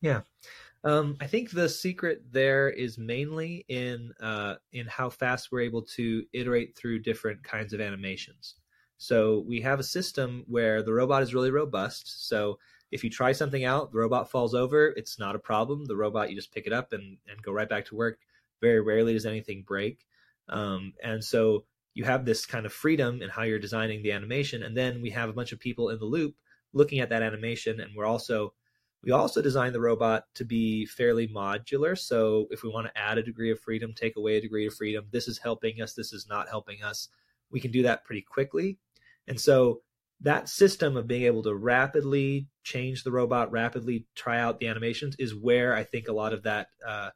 Yeah. Um, I think the secret there is mainly in uh, in how fast we're able to iterate through different kinds of animations. So we have a system where the robot is really robust. So if you try something out, the robot falls over, it's not a problem. The robot, you just pick it up and, and go right back to work. Very rarely does anything break. Um, and so you have this kind of freedom in how you're designing the animation. And then we have a bunch of people in the loop looking at that animation. And we're also we also designed the robot to be fairly modular. So if we want to add a degree of freedom, take away a degree of freedom, this is helping us, this is not helping us, we can do that pretty quickly. And so that system of being able to rapidly change the robot, rapidly try out the animations is where I think a lot of that, uh,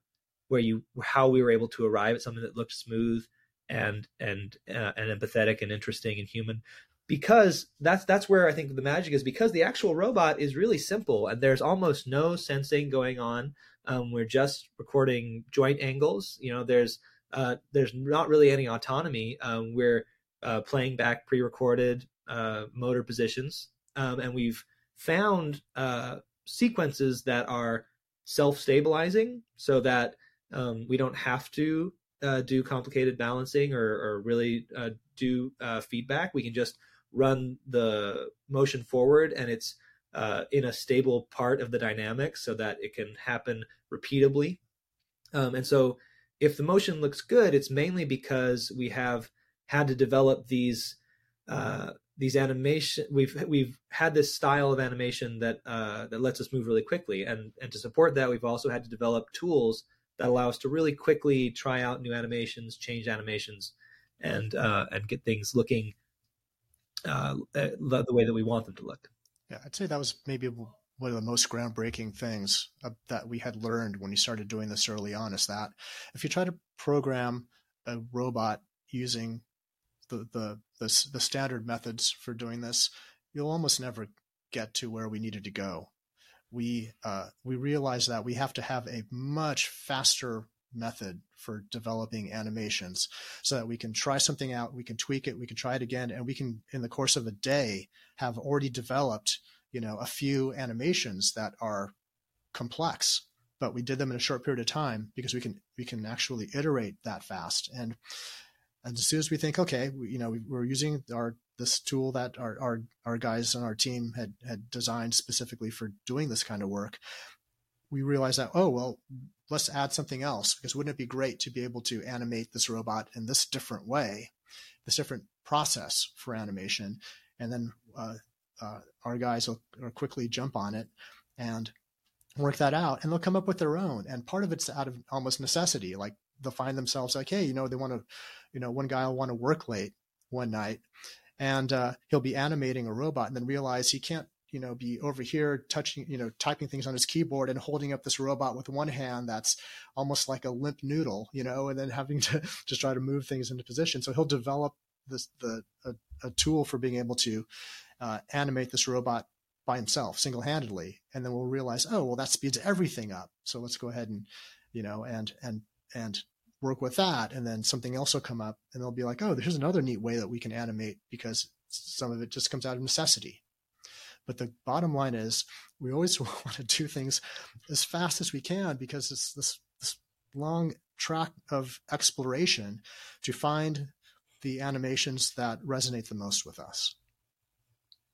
where you, how we were able to arrive at something that looked smooth and and uh, and empathetic and interesting and human because that's that's where I think the magic is because the actual robot is really simple and there's almost no sensing going on. Um, we're just recording joint angles. You know, there's uh, there's not really any autonomy. Um, we're uh, playing back pre-recorded uh, motor positions, um, and we've found uh, sequences that are self-stabilizing, so that um, we don't have to uh, do complicated balancing or, or really uh, do feedback. We can just run the motion forward and it's uh, in a stable part of the dynamic so that it can happen repeatably. Um, and so if the motion looks good, it's mainly because we have had to develop these uh, these animation. We've we've had this style of animation that uh, that lets us move really quickly, and and to support that, we've also had to develop tools that allow us to really quickly try out new animations, change animations, and uh, and get things looking uh, the, the, way that we want them to look. Yeah, I'd say that was maybe one of the most groundbreaking things uh, that we had learned when we started doing this early on is that if you try to program a robot using the, the, the, the standard methods for doing this, you'll almost never get to where we needed to go. We uh, we realized that we have to have a much faster method for developing animations so that we can try something out, we can tweak it, we can try it again, and we can, in the course of a day, have already developed, you know, a few animations that are complex. But we did them in a short period of time because we can we can actually iterate that fast. And, and as soon as we think, okay, we, you know, we, we're using our this tool that our, our our guys on our team had had designed specifically for doing this kind of work, we realized that oh well let's add something else because wouldn't it be great to be able to animate this robot in this different way, this different process for animation, and then uh, uh, our guys will, will, quickly jump on it and work that out, and they'll come up with their own. And part of it's out of almost necessity, like they'll find themselves like, hey, you know, they want to, you know, one guy will want to work late one night, and uh, he'll be animating a robot, and then realize he can't you know, be over here touching, you know, typing things on his keyboard and holding up this robot with one hand that's almost like a limp noodle, you know, and then having to just try to move things into position. So he'll develop this the a, a tool for being able to uh, animate this robot by himself, single handedly, and then we'll realize, oh, well, that speeds everything up. So let's go ahead and, you know, and and and work with that, and then something else will come up, and they'll be like, oh, there's another neat way that we can animate because some of it just comes out of necessity but the bottom line is we always want to do things as fast as we can because it's this, this long track of exploration to find the animations that resonate the most with us.